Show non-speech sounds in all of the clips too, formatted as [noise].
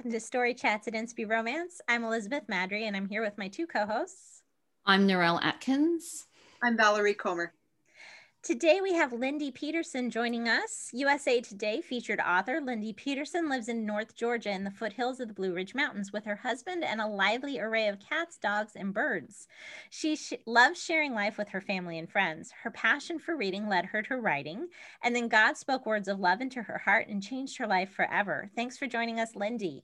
Welcome to Story Chats at Inspy Romance. I'm Elizabeth Maddrey, and I'm here with my two co-hosts. I'm Narelle Atkins. I'm Valerie Comer. Today we have Lindi Peterson joining us. USA Today featured author Lindi Peterson lives in North Georgia in the foothills of the Blue Ridge Mountains with her husband and a lively array of cats, dogs, and birds. She sh- loves sharing life with her family and friends. Her passion for reading led her to writing, and then God spoke words of love into her heart and changed her life forever. Thanks for joining us, Lindi.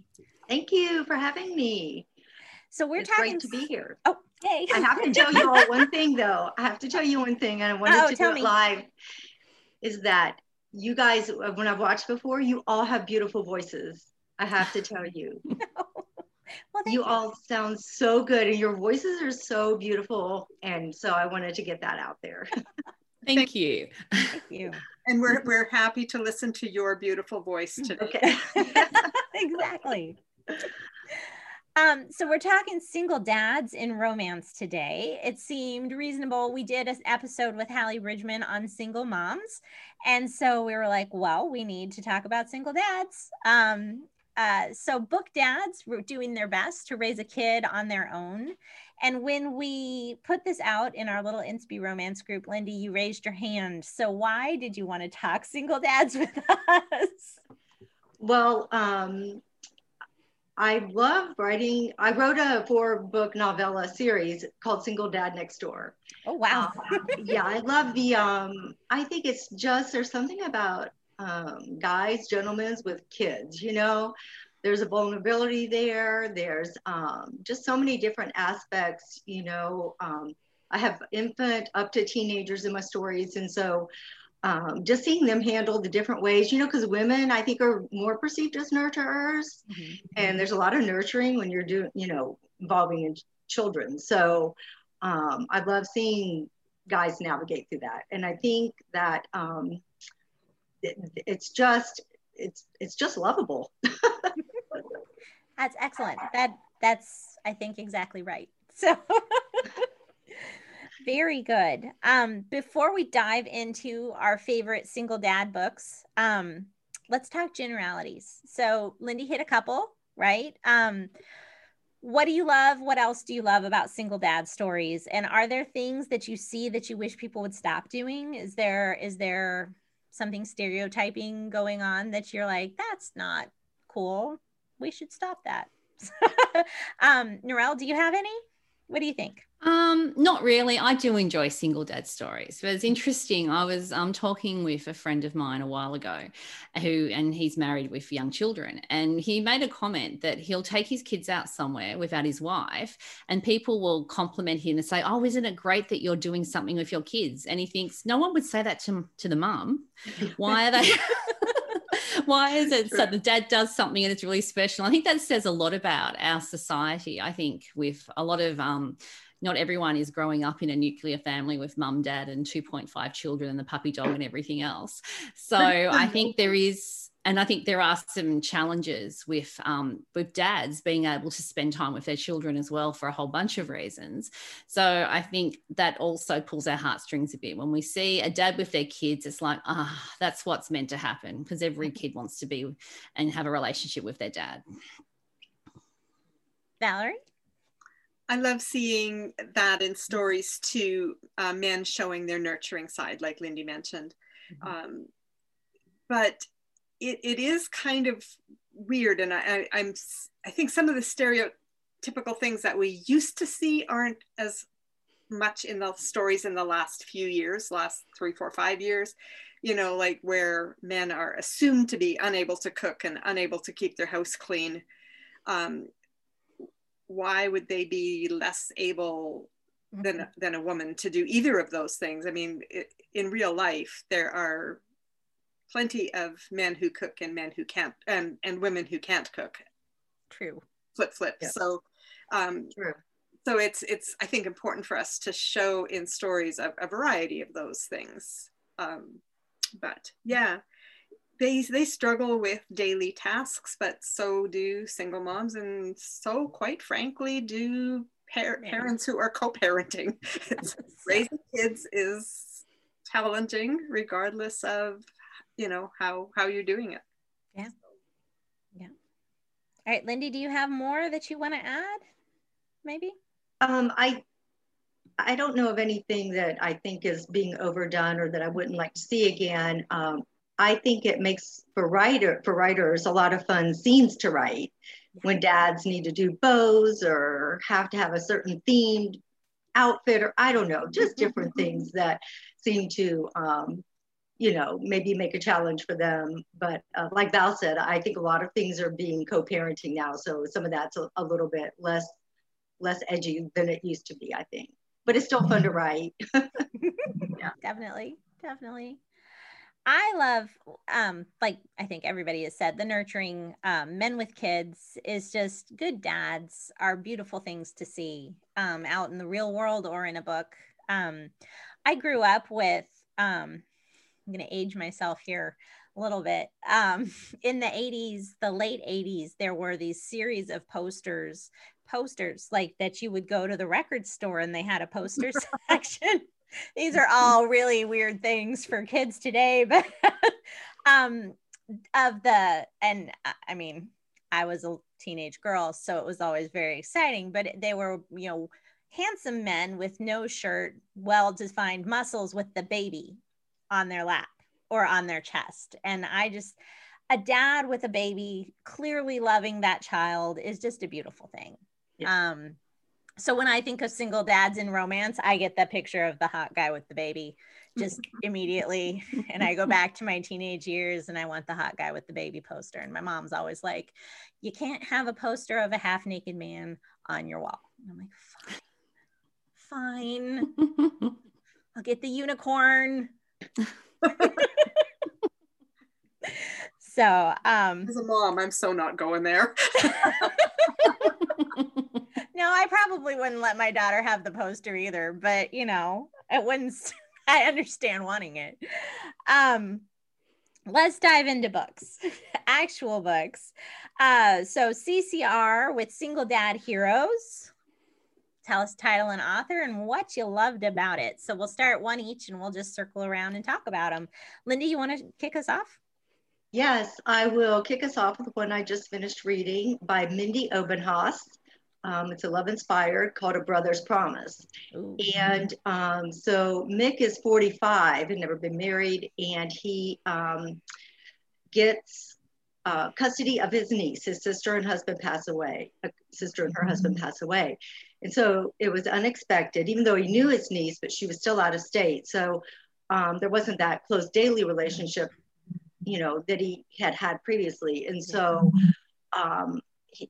Thank you for having me. So we're it's talking great to be here. Oh, hey. I have to tell you all one thing though. I have to tell you one thing, and I wanted Oh, to tell do me. it live. Is that you guys, uh, when I've watched before, you all have beautiful voices. I have to tell you, [laughs] well, thank you all sound so good, and your voices are so beautiful. And so I wanted to get that out there. [laughs] Thank, Thank you. Thank you. And we're, we're happy to listen to your beautiful voice today. Okay. [laughs] exactly. Um, so we're talking single dads in romance today. It seemed reasonable. We did an episode with Hallie Bridgman on single moms, and so we were like, well, we need to talk about single dads. Um, uh, so book dads were doing their best to raise a kid on their own. And when we put this out in our little Inspy romance group, Lindi, you raised your hand. So why did you want to talk [laughs] single dads with us? Well, um, I love writing. I wrote a four book novella series called Single Dad Next Door. Oh wow. Um, yeah, I love the. Um, I think it's just there's something about um, guys, gentlemen with kids. You know, there's a vulnerability there. There's um, just so many different aspects. You know, um, I have infant up to teenagers in my stories, and so um, just seeing them handle the different ways. You know, because women I think are more perceived as nurturers, and there's a lot of nurturing when you're doing, you know, involving in children. So um, I love seeing guys navigate through that, and I think that um, it, it's just it's it's just lovable. [laughs] That's excellent. That that's I think exactly right. So [laughs] very good. Um, before we dive into our favorite single dad books, um, let's talk generalities. So Lindi hit a couple, right? Um, what do you love? What else do you love about single dad stories? And are there things that you see that you wish people would stop doing? Is there is there something stereotyping going on that you're like, that's not cool? We should stop that. [laughs] um, Narelle, do you have any? What do you think? Um, not really. I do enjoy single dad stories, but it's interesting. I was um talking with a friend of mine a while ago, who and he's married with young children, and he made a comment that he'll take his kids out somewhere without his wife, and people will compliment him and say, "Oh, isn't it great that you're doing something with your kids?" And he thinks no one would say that to to the mum. Why are they? [laughs] [laughs] Why is it so the dad does something and it's really special? I think that says a lot about our society. I think with a lot of um, not everyone is growing up in a nuclear family with mum, dad, and 2.5 children and the puppy dog and everything else. So I [laughs] think there is, and I think there are some challenges with um, with dads being able to spend time with their children as well for a whole bunch of reasons. So I think that also pulls our heartstrings a bit when we see a dad with their kids. It's like ah, that's what's meant to happen because every kid wants to be and have a relationship with their dad. Valerie? I love seeing that in stories too, uh, men showing their nurturing side, like Lindi mentioned. Um, but it, it is kind of weird, and I, I, I'm I think some of the stereotypical things that we used to see aren't as much in the stories in the last few years, last three, four, five years. You know, like where men are assumed to be unable to cook and unable to keep their house clean. Um, why would they be less able than than a woman to do either of those things? I mean, it, in real life, there are plenty of men who cook and men who can't, and and women who can't cook. True. Flip flip. Yes. So, um, True. so it's it's I think important for us to show in stories a, a variety of those things. Um, but yeah, they they struggle with daily tasks, but so do single moms, and so quite frankly do par- parents who are co-parenting. [laughs] Raising kids is challenging, regardless of you know how how you're doing it. Yeah. Yeah. All right, Lindi, do you have more that you want to add? Maybe. Um, I I don't know of anything that I think is being overdone or that I wouldn't like to see again. Um, I think it makes for writer for writers a lot of fun scenes to write when dads need to do bows or have to have a certain themed outfit or I don't know, just different things that seem to um, you know, maybe make a challenge for them. But uh, like Val said, I think a lot of things are being co-parenting now. So some of that's a, a little bit less less edgy than it used to be, I think but it's still fun to write. [laughs] [laughs] yeah, definitely, definitely. I love, um, like I think everybody has said, the nurturing um, men with kids is just good dads are beautiful things to see um, out in the real world or in a book. Um, I grew up with, um, I'm going to age myself here a little bit. Um, [laughs] in the 80s, the late 80s, there were these series of posters posters like that you would go to the record store and they had a poster [laughs] [laughs] section these are all really weird things for kids today [laughs] but um of the and i mean i was a teenage girl so it was always very exciting but they were you know handsome men with no shirt well defined muscles with the baby on their lap or on their chest and i just a dad with a baby clearly loving that child is just a beautiful thing yeah. Um, so when I think of single dads in romance, I get that picture of the hot guy with the baby just [laughs] immediately. And I go back to my teenage years and I want the hot guy with the baby poster. And my mom's always like, you can't have a poster of a half naked man on your wall. And I'm like, fine, fine. I'll get the unicorn. [laughs] [laughs] so, um, as a mom, I'm so not going there. No, I probably wouldn't let my daughter have the poster either, but you know, it wouldn't [laughs] I understand wanting it. Um let's dive into books, [laughs] actual books. Uh so CCR with Single Dad Heroes. Tell us title and author and what you loved about it. So we'll start one each and we'll just circle around and talk about them. Lindi, you want to kick us off? Yes, I will kick us off with one I just finished reading by Mindy Obenhaus. Um, it's a love inspired called A Brother's Promise. Ooh. And um, so Mick is 45 and never been married, and he um, gets uh, custody of his niece. His sister and husband pass away. A sister and her mm-hmm. husband pass away. And so it was unexpected, even though he knew his niece, but she was still out of state. So um, there wasn't that close daily relationship, you know, that he had had previously. And so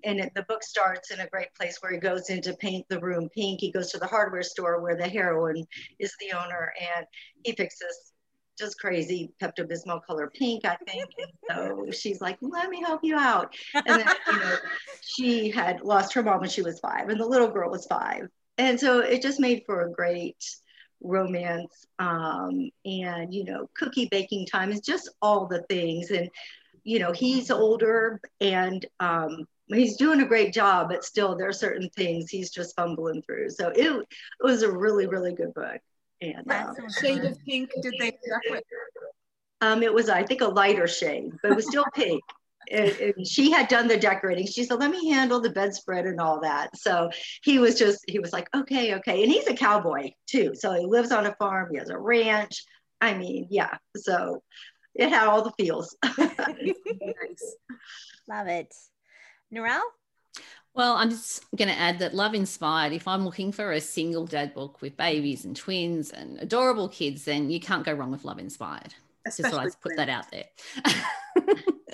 and it, the book starts in a great place where he goes in to paint the room pink. He goes to the hardware store where the heroine is the owner, and he picks this just crazy Pepto Bismol color pink, I think. And so she's like, "Let me help you out." And then you know, [laughs] she had lost her mom when she was five, and the little girl was five, and so it just made for a great romance um, and you know cookie baking time is just all the things and you know he's older and um, he's doing a great job, but still there are certain things he's just fumbling through. So it, it was a really, really good book. And um, shade of pink did they with? Um, it was, I think, a lighter shade, but it was still pink. [laughs] And, and, she had done the decorating. She said, "Let me handle the bedspread and all that." So he was just, he was like, "Okay, okay." And he's a cowboy too, so he lives on a farm. He has a ranch. I mean, yeah. So it had all the feels. [laughs] [laughs] nice. Love it. Narelle? Well, I'm just going to add that Love Inspired, if I'm looking for a single dad book with babies and twins and adorable kids, then you can't go wrong with Love Inspired. Especially just thought I'd put that out there.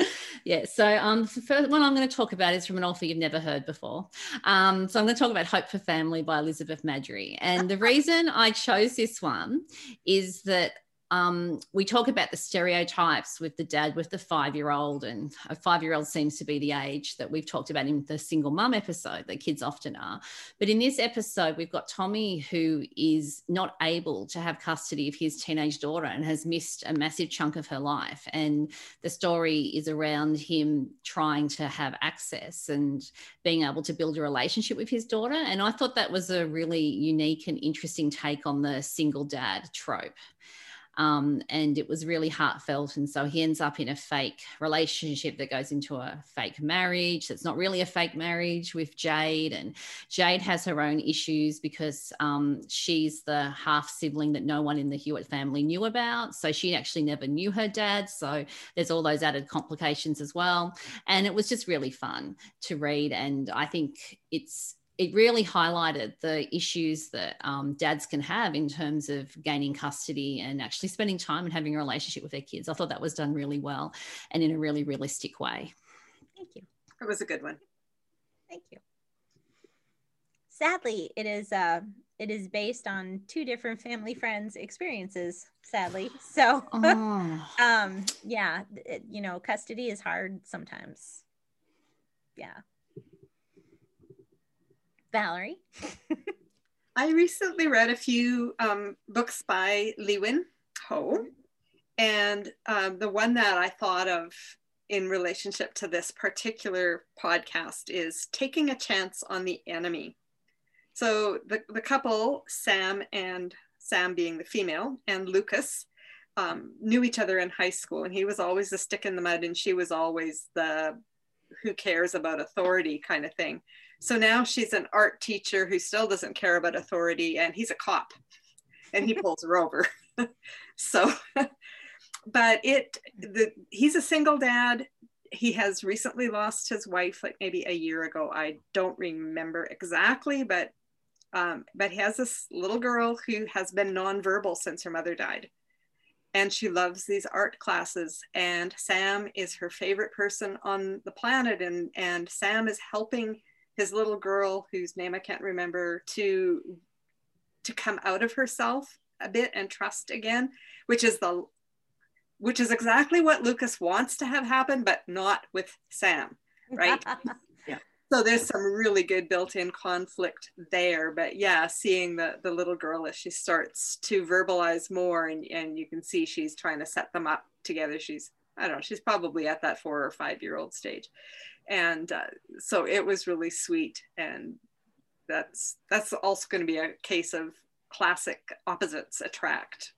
[laughs] yeah, so um, the first one I'm going to talk about is from an author you've never heard before. Um, so I'm going to talk about Hope for Family by Elizabeth Maddrey. And the reason I chose this one is that um, we talk about the stereotypes with the dad with the five year old, and a five year old seems to be the age that we've talked about in the single mum episode that kids often are. But in this episode, we've got Tommy who is not able to have custody of his teenage daughter and has missed a massive chunk of her life. And the story is around him trying to have access and being able to build a relationship with his daughter. And I thought that was a really unique and interesting take on the single dad trope. Um, and it was really heartfelt. And so he ends up in a fake relationship that goes into a fake marriage. That's not really a fake marriage with Jade. And Jade has her own issues because um, she's the half sibling that no one in the Hewitt family knew about. So she actually never knew her dad. So there's all those added complications as well. And it was just really fun to read. And I think it's it really highlighted the issues that um, dads can have in terms of gaining custody and actually spending time and having a relationship with their kids. I thought that was done really well and in a really realistic way. Thank you. It was a good one. Thank you. Sadly, it is uh, it is based on two different family friends' experiences. Sadly, so oh. [laughs] um, yeah, it, you know, custody is hard sometimes. Yeah. Valerie. I recently read a few um, books by Liwen Ho, and um, the one that I thought of in relationship to this particular podcast is Taking a Chance on the Enemy. So the, the couple, Sam and Sam being the female, and Lucas, um, knew each other in high school, and he was always the stick in the mud, and she was always the who cares about authority kind of thing. So now she's an art teacher who still doesn't care about authority, and he's a cop, and he [laughs] pulls her over. [laughs] so, but it, the, he's a single dad. He has recently lost his wife, like maybe a year ago. I don't remember exactly, but um, but he has this little girl who has been nonverbal since her mother died and she loves these art classes and sam is her favorite person on the planet and and sam is helping his little girl whose name I can't remember to to come out of herself a bit and trust again, which is the which is exactly what Lucas wants to have happen, but not with Sam, [laughs] right? yeah. So there's some really good built-in conflict there. But yeah, seeing the the little girl as she starts to verbalize more and, and you can see she's trying to set them up together. She's I don't know, she's probably at that four or five year old stage and uh, so it was really sweet. And that's that's also going to be a case of classic opposites attract.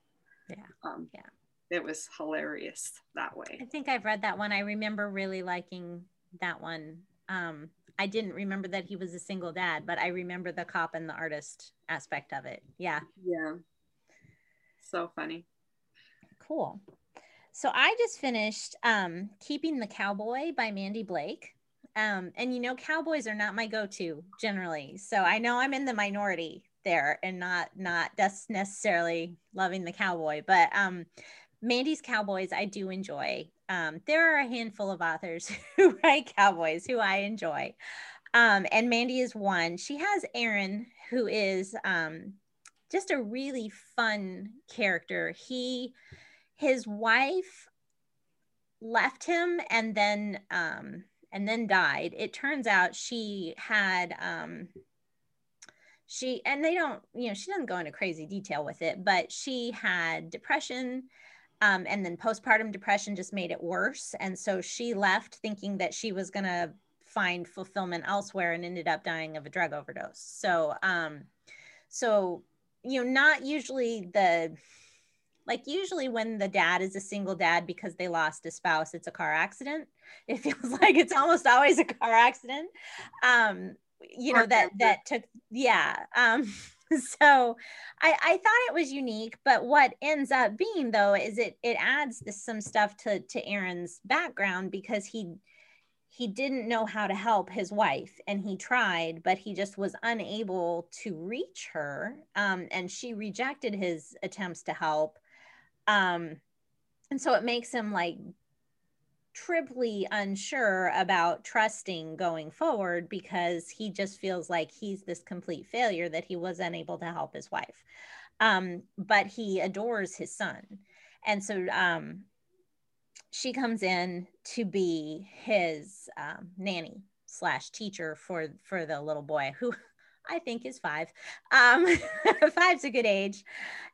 Yeah. Um, yeah. it was hilarious that way. I think i've read that one. I remember really liking that one. Um i didn't remember that he was a single dad but i remember the cop and the artist aspect of it. Yeah. Yeah. So funny. Cool so I just finished um, Keeping the Cowboy by Mandi Blake. Um, and you know, cowboys are not my go-to generally. So I know I'm in the minority there and not not necessarily loving the cowboy, but um, Mandi's Cowboys I do enjoy. Um, there are a handful of authors [laughs] who write cowboys who I enjoy. Um, and Mandy is one. She has Aaron, who is um, just a really fun character. He his wife left him and then um and then died. It turns out she had um she and they don't you know she doesn't go into crazy detail with it but she had depression um, and then postpartum depression just made it worse. And so she left thinking that she was going to find fulfillment elsewhere and ended up dying of a drug overdose. So um so you know not usually the like usually when the dad is a single dad because they lost a spouse it's a car accident. [laughs] It feels like it's almost always a car accident. Um you know that that took yeah um [laughs] so I, I thought it was unique but what ends up being though is it it adds this, some stuff to to aaron's background because he he didn't know how to help his wife and he tried but he just was unable to reach her um, and she rejected his attempts to help um, and so it makes him like triply unsure about trusting going forward because he just feels like he's this complete failure that he was unable to help his wife. Um, but he adores his son. And so um, she comes in to be his um, nanny slash teacher for for the little boy who I think is five. Um, [laughs] five's a good age,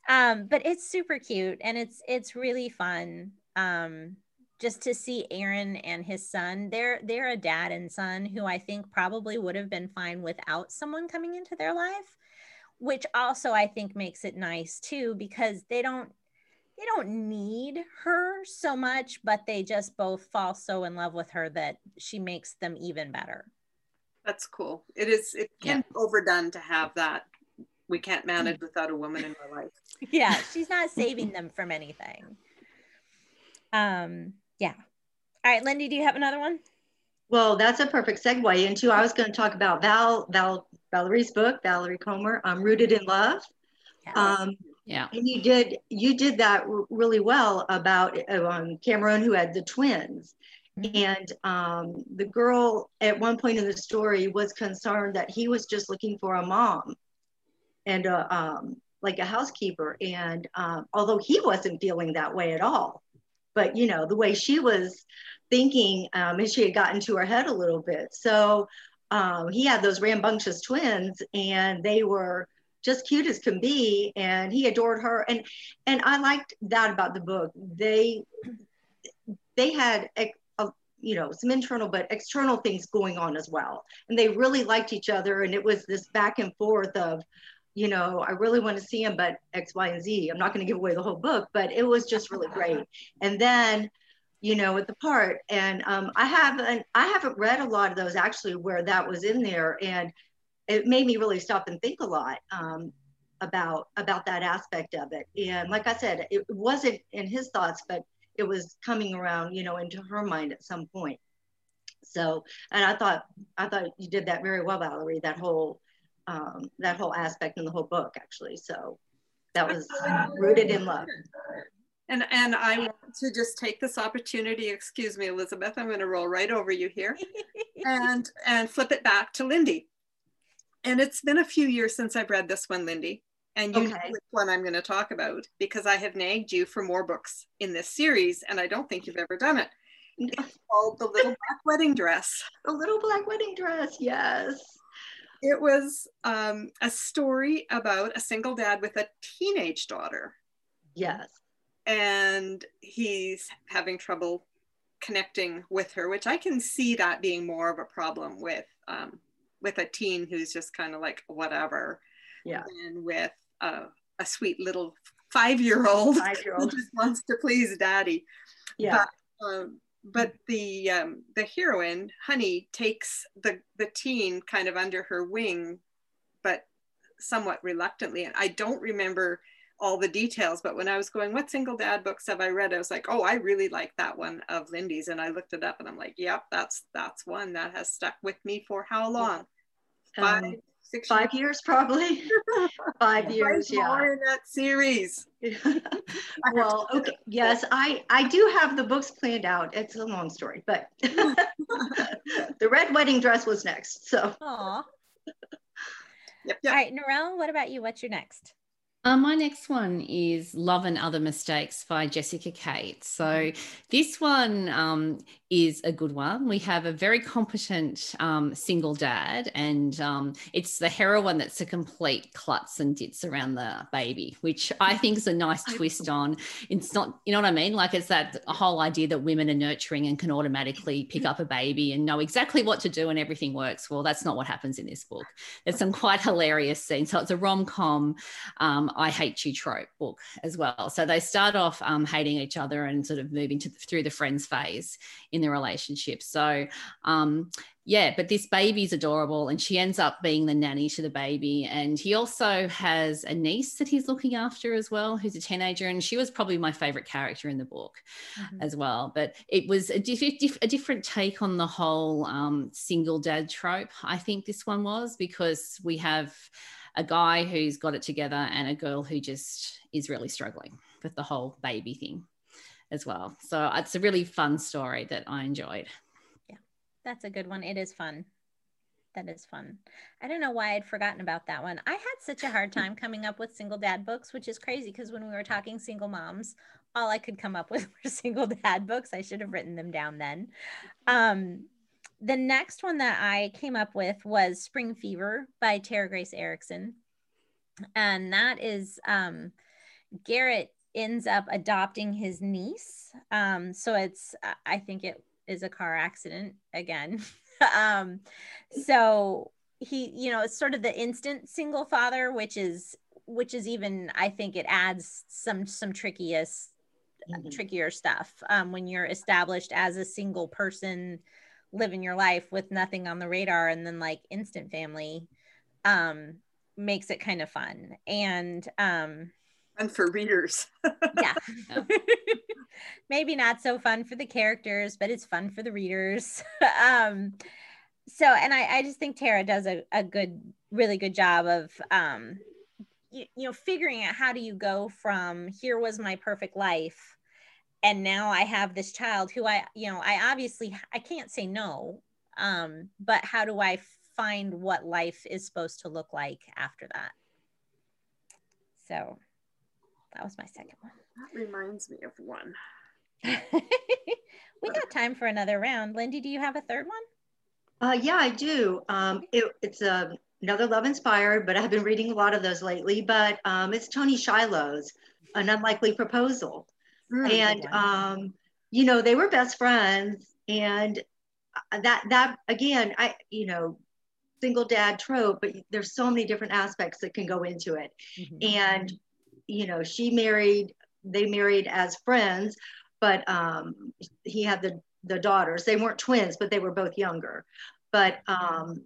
um, but it's super cute and it's it's really fun. Um, just to see Aaron and his son. They're they're a dad and son who I think probably would have been fine without someone coming into their life, which also I think makes it nice too because they don't they don't need her so much, but they just both fall so in love with her that she makes them even better. That's cool. It is. It can yeah. be overdone to have that. We can't manage without a woman in our life. [laughs] Yeah, she's not saving them from anything. Um. Yeah. All right, Lindi. Do you have another one? Well, that's a perfect segue into. I was going to talk about Val Val Valerie's book, Valerie Comer, um, "Rooted in Love." Yes. Um, yeah. And you did you did that really well about um, Cameron who had the twins. Mm-hmm. And um, the girl at one point in the story was concerned that he was just looking for a mom and a, um, like a housekeeper. And um, although he wasn't feeling that way at all, but you know, the way she was thinking, um, and she had gotten to her head a little bit. So um, he had those rambunctious twins and they were just cute as can be and he adored her and and i liked that about the book they they had a, you know some internal but external things going on as well. And they really liked each other and it was this back and forth of you know i really want to see him but x y and z. I'm not going to give away the whole book but it was just really great. And then you know with the part and um, i haven't i haven't read a lot of those actually where that was in there and it made me really stop and think a lot um, about about that aspect of it. And like I said, it wasn't in his thoughts, but it was coming around, you know, into her mind at some point. So, and I thought I thought you did that very well, Valerie. That whole um, that whole aspect in the whole book, actually. So that was rooted in love. And, and I want to just take this opportunity, excuse me, Elizabeth, I'm going to roll right over you here [laughs] and, and flip it back to Lindi. And it's been a few years since I've read this one, Lindi. And you okay. know which one I'm going to talk about because I have nagged you for more books in this series, and I don't think you've ever done it. It's called The Little Black Wedding Dress. The Little Black Wedding Dress, yes. It was um, a story about a single dad with a teenage daughter. Yes. And he's having trouble connecting with her, which I can see that being more of a problem with um, with a teen who's just kind of like whatever yeah and with a, a sweet little five-year-old five-year-old just wants to please daddy yeah but, um, but the um, the heroine honey takes the the teen kind of under her wing but somewhat reluctantly and i don't remember all the details, but when I was going, what single dad books have I read? I was like, oh, I really like that one of Lindi's. And I looked it up and I'm like, yep, that's that's one that has stuck with me for how long? Five, um, six five years, years probably. [laughs] five years, yeah. More in that series. [laughs] well, okay. Yes, I I do have the books planned out. It's a long story, but [laughs] the red wedding dress was next. So Aww. Yep, yep. All right, Narelle, what about you? What's your next? Uh, my next one is Love and Other Mistakes by Jessica Kate. So, this one um, is a good one. We have a very competent um, single dad, and um, it's the heroine that's a complete klutz and ditz around the baby, which I think is a nice twist on. It's not, you know what I mean? Like, it's that whole idea that women are nurturing and can automatically pick up a baby and know exactly what to do and everything works. Well, that's not what happens in this book. There's some quite hilarious scenes. So, it's a rom com. Um, I hate you trope book as well. So they start off um, hating each other and sort of moving to through the friends phase in the relationship. So um, yeah, but this baby's adorable and she ends up being the nanny to the baby. And he also has a niece that he's looking after as well, who's a teenager. And she was probably my favorite character in the book mm-hmm. as well. But it was a, diff- a different take on the whole um, single dad trope, I think this one was, because we have a guy who's got it together and a girl who just is really struggling with the whole baby thing as well. So it's a really fun story that I enjoyed. Yeah, that's a good one. It is fun. That is fun. I don't know why I'd forgotten about that one. I had such a hard time [laughs] coming up with single dad books, which is crazy because when we were talking single moms, all I could come up with [laughs] were single dad books. I should have written them down then. Um, the next one that I came up with was Spring Fever by Tara Grace Ericson. And that is um, Garrett ends up adopting his niece. Um, so it's, I think it is a car accident again. [laughs] um, so he, you know, it's sort of the instant single father, which is which is even i think it adds some some trickiest, mm-hmm. trickier stuff um, when you're established as a single person living your life with nothing on the radar and then like instant family um, makes it kind of fun and um, and for readers. [laughs] Yeah. Maybe not so fun for the characters but it's fun for the readers. [laughs] Um, so and I, I just think tara does a, a good really good job of um, you, you know figuring out how do you go from here was my perfect life and now i have this child who i you know i obviously i can't say no um but how do i find what life is supposed to look like after that? So that was my second one that reminds me of one [laughs] we got time for another round lindi do you have a third one uh, yeah i do um, it, it's a um, another love inspired, but I've been reading a lot of those lately. But um, it's Toni Shiloh's An Unlikely Proposal. Mm, and, um, you know, they were best friends. And uh, that, that again, I, you know, single dad trope, but there's so many different aspects that can go into it. Mm-hmm. And, you know, she married, they married as friends, but um, he had the, the daughters. They weren't twins, but they were both younger. But um,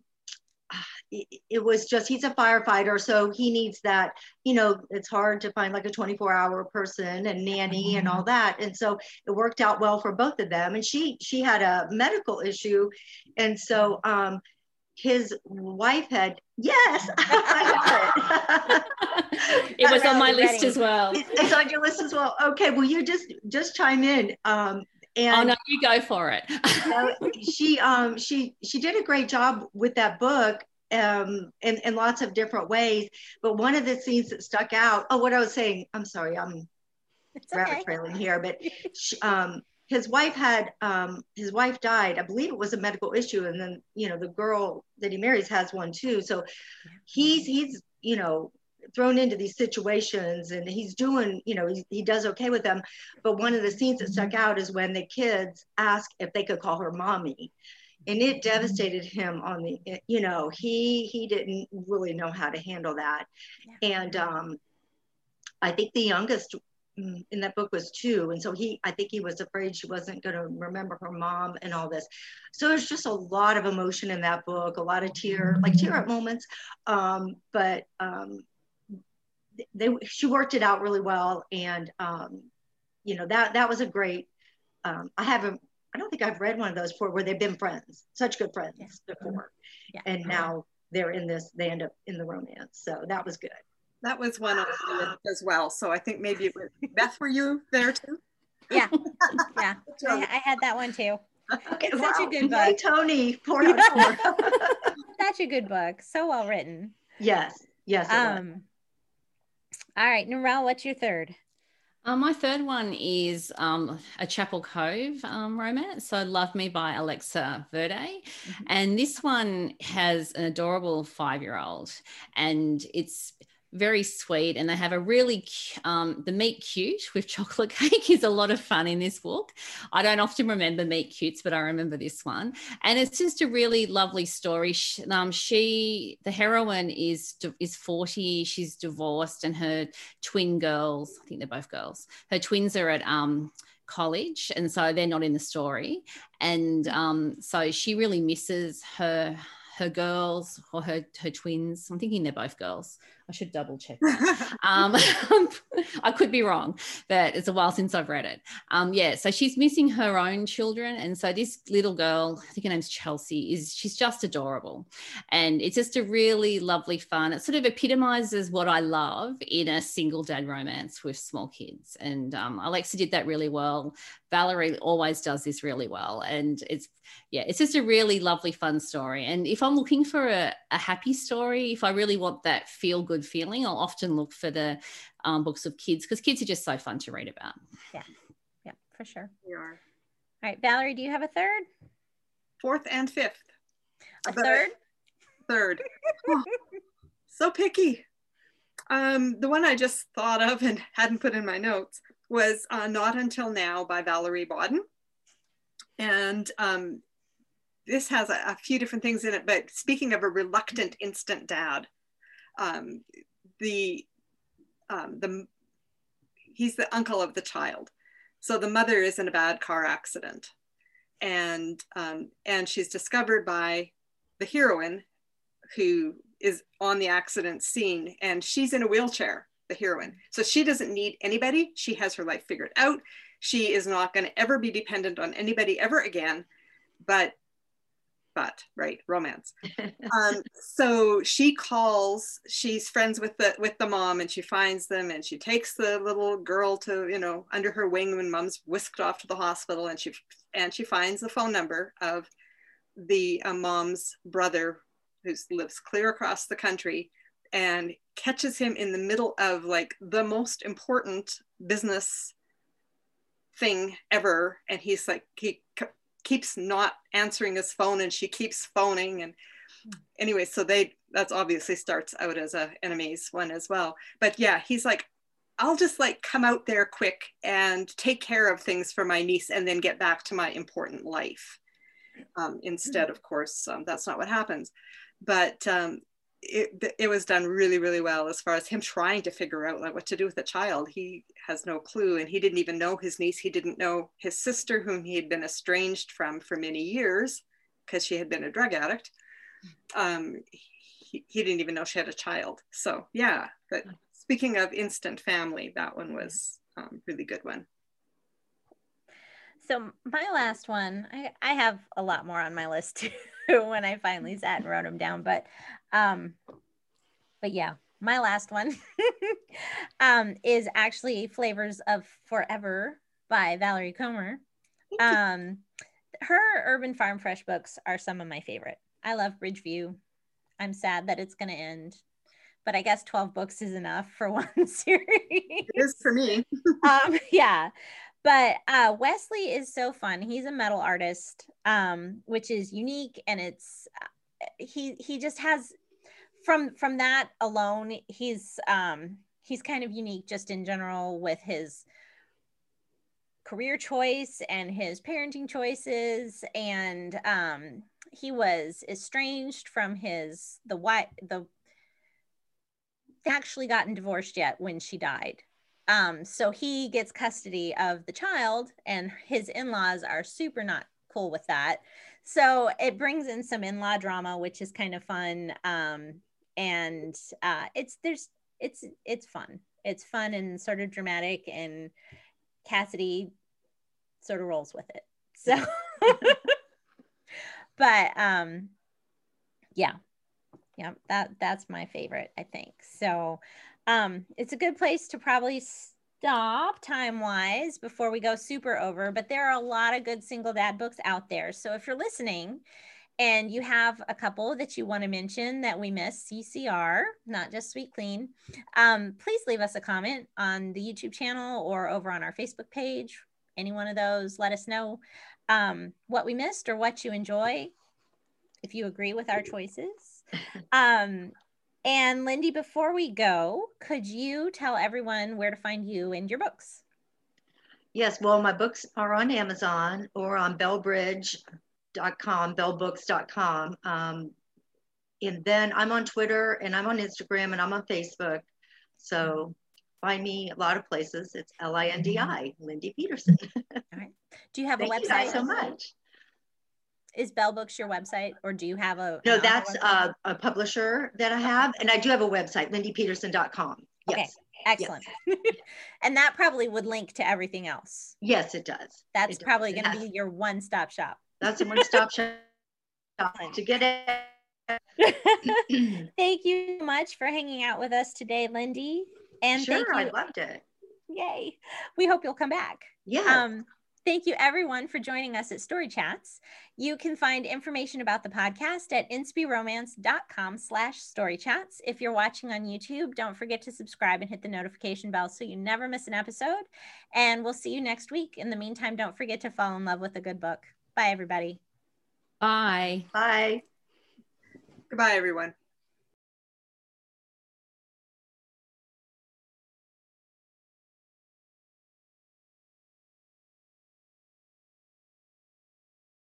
it was just he's a firefighter so he needs that you know it's hard to find like a 24 hour person and nanny and all mm-hmm. that and so it worked out well for both of them and she she had a medical issue and so um his wife had yes [laughs] it. [laughs] it was on my list as well it's on your list as well okay well you just just chime in um and oh no you go for it [laughs] she um she she did a great job with that book um, in, in lots of different ways. But one of the scenes that stuck out, oh, what I was saying, I'm sorry, I'm it's rabbit okay. trailing here, but she, um, his wife had, um, his wife died. I believe it was a medical issue. And then, you know, the girl that he marries has one too. So he's, he's, you know, thrown into these situations and he's doing, you know, he, he does okay with them. But one of the scenes that stuck out is when the kids ask if they could call her mommy and it devastated him on the you know he he didn't really know how to handle that yeah. and um i think the youngest in that book was two and so he i think he was afraid she wasn't going to remember her mom and all this so there's just a lot of emotion in that book a lot of tear like tear up moments um but um they she worked it out really well and um you know that that was a great um i haven't I don't think I've read one of those before where they've been friends, such good friends yeah. before. Yeah. And now they're in this, they end up in the romance. So that was good. That was one of them as well. So I think maybe it was, [laughs] Beth, were you there too? Yeah. [laughs] Yeah. I, I, had that one too. Okay, such wow. a good book. Yay, Toni, four [laughs] out of four. such a good book. So well written. Yes. Yes. Um, all right, Narelle, what's your third? Uh, my third one is um, a Chapel Cove um, romance. So, Love Me by Alexa Verde. Mm-hmm. And this one has an adorable five year old, and it's very sweet and they have a really um, the meet cute with [laughs] chocolate cake is a lot of fun in this book. I don't often remember meet cutes but i remember this one. And it's just a really lovely story. She, um, she the heroine is is 40 she's divorced and her twin girls i think they're both girls her twins are at um, college and so they're not in the story. And um, so she really misses her her girls or her her twins. I'm thinking they're both girls I should double check. [laughs] um, [laughs] I could be wrong, but it's a while since I've read it. Um, yeah, so she's missing her own children, and so this little girl, I think her name's Chelsea, is she's just adorable, and it's just a really lovely fun. It sort of epitomizes what I love in a single dad romance with small kids, and um, Alexa did that really well. Valerie always does this really well, and it's yeah, it's just a really lovely, fun story. And if I'm looking for a, a happy story, if I really want that feel good good feeling, I'll often look for the um, books of kids because kids are just so fun to read about. Yeah, yeah, for sure. We are. All right, Valerie, do you have a third? Fourth and fifth. A third? Third. [laughs] oh, so picky. Um, the one I just thought of and hadn't put in my notes was uh, Not Until Now by Valerie Bodden. And um, this has a, a, few different things in it, but speaking of a reluctant instant dad, um, the um, the he's the uncle of the child So the mother is in a bad car accident, and um, and she's discovered by the heroine, who is on the accident scene, and she's in a wheelchair. The heroine, so she doesn't need anybody. She has her life figured out. She is not going to ever be dependent on anybody ever again. But but right romance. [laughs] Um, so she calls she's friends with the with the mom and she finds them and she takes the little girl to you know under her wing when mom's whisked off to the hospital and she and she finds the phone number of the uh, mom's brother who lives clear across the country and catches him in the middle of like the most important business thing ever and he's like he keeps not answering his phone and she keeps phoning and anyway so they that's obviously starts out as a enemies one as well. But yeah he's like i'll just like come out there quick and take care of things for my niece and then get back to my important life. Um, instead of course um, that's not what happens. But um, it, it was done really really well as far as him trying to figure out like what to do with the child. He has no clue and he didn't even know his niece. He didn't know his sister whom he had been estranged from for many years because she had been a drug addict. Um, he, he didn't even know she had a child. So yeah but speaking of instant family that one was um, really good one. So my last one I, I have a lot more on my list too [laughs] when i finally sat and wrote them down but um, but yeah, my last one [laughs] um, is actually Flavors of Forever by Valerie Comer. Um, her Urban Farm Fresh books are some of my favorite. I love Bridgeview. I'm sad that it's going to end, but I guess 12 books is enough for [laughs] one series. It is for me. um, yeah. But uh, Wesley is so fun. He's a metal artist, um, which is unique, and it's uh, he he just has from from that alone, he's um, he's kind of unique just in general with his career choice and his parenting choices and um, he was estranged from his the wife the actually gotten divorced yet when she died um, so he gets custody of the child and his in-laws are super not cool with that so it brings in some in-law drama which is kind of fun um, and uh, it's there's it's it's fun. It's fun and sort of dramatic, and Cassidy sort of rolls with it. So, [laughs] but um, yeah, yeah, that that's my favorite. I think so. Um, it's a good place to probably stop time wise before we go super over. But there are a lot of good single dad books out there. So if you're listening and you have a couple that you want to mention that we missed CCR, not just Sweet Clean, um, please leave us a comment on the YouTube channel or over on our Facebook page. Any one of those, let us know um, what we missed or what you enjoy, if you agree with our choices. [laughs] Um, and Lindi, before we go, could you tell everyone where to find you and your books? Yes, well, my books are on Amazon or on Bellbridge bellbooks.com. Um, and then I'm on Twitter and I'm on Instagram and I'm on Facebook. So find me a lot of places. It's L I N D I, Lindi Peterson. [laughs] All right. Do you have Thank a website? You so much. Is Bell Books your website or do you have a? No, that's a, a, publisher that I have. And I do have a website, lindipeterson.com. Yes. Okay. Excellent. Yes. [laughs] and that probably would link to everything else. Yes, it does. That's it probably going to be your one stop shop. That's a one-stop shop to get it. [laughs] thank you so much for hanging out with us today, Lindi. And sure, thank you. I loved it. Yay. We hope you'll come back. Yeah. Um, thank you everyone for joining us at Story Chats. You can find information about the podcast at inspyromance.com slash storychats. If you're watching on YouTube, don't forget to subscribe and hit the notification bell so you never miss an episode. And we'll see you next week. In the meantime, don't forget to fall in love with a good book. Bye, everybody. Bye. Bye. Goodbye, everyone.